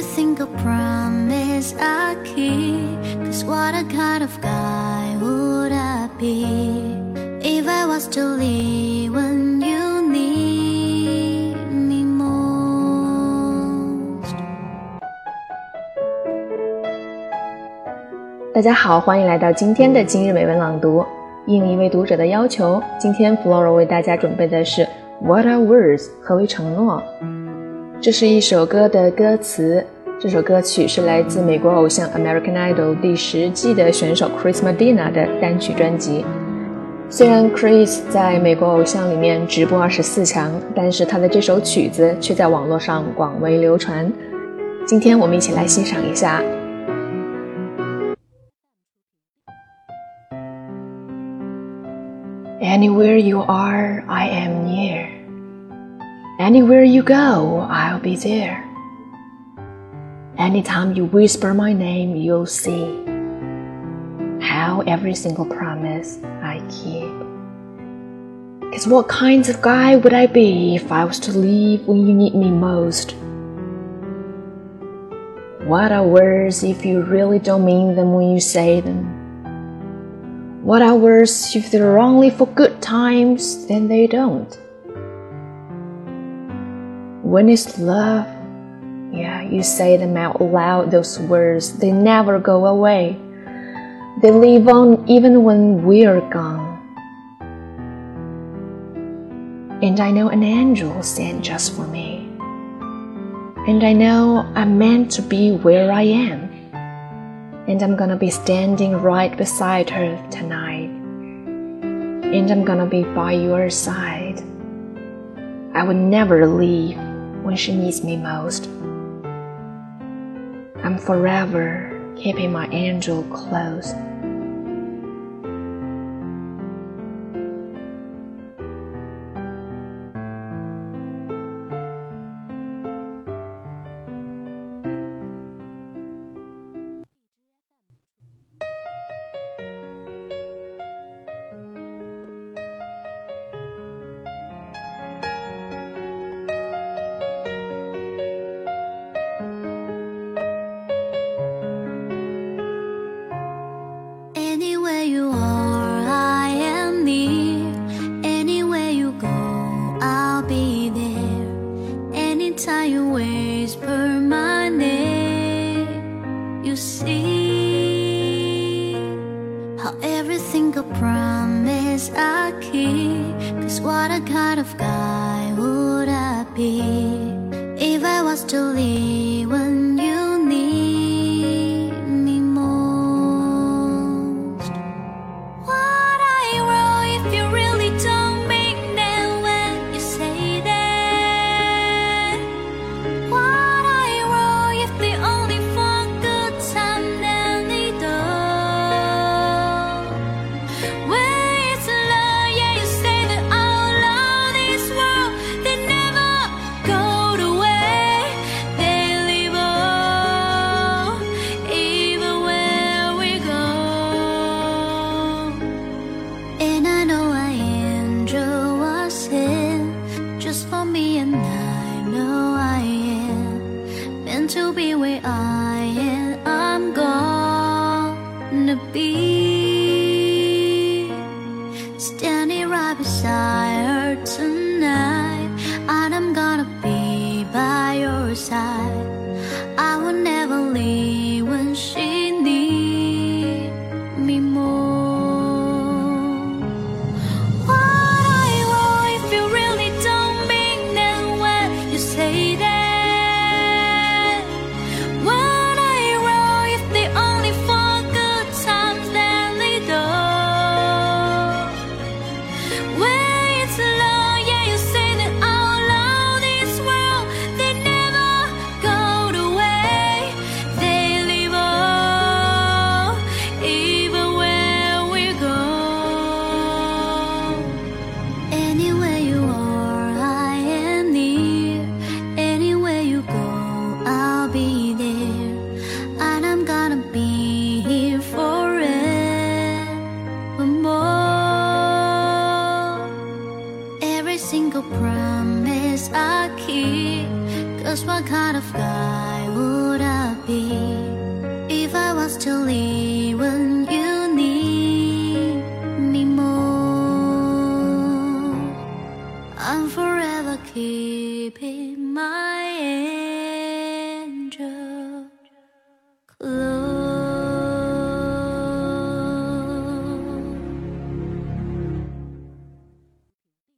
how everything I promise I keep. Cause what a kind of guy would I be if I was to leave when you need me most? 大家好，欢迎来到今天的今日美文朗读。应一位读者的要求，今天 Flora 为大家准备的是 What are words？何为承诺？这是一首歌的歌词。这首歌曲是来自美国偶像 American Idol 第十季的选手 Chris Medina 的单曲专辑。虽然 Chris 在美国偶像里面直播二十四强，但是他的这首曲子却在网络上广为流传。今天我们一起来欣赏一下。Anywhere you are, I am near. Anywhere you go, I'll be there. Anytime you whisper my name, you'll see how every single promise I keep. Cause what kind of guy would I be if I was to leave when you need me most? What are words if you really don't mean them when you say them? What are words if they're only for good times, then they don't? When it's love, yeah, you say them out loud, those words, they never go away. They live on even when we're gone. And I know an angel sent just for me. And I know I'm meant to be where I am. And I'm gonna be standing right beside her tonight. And I'm gonna be by your side. I would never leave when she needs me most. I'm forever keeping my angel close. To be where I am. I'm gonna be standing right beside her tonight, and I'm gonna be by your side. Promise I keep. Cause what kind of guy would I be if I was to leave when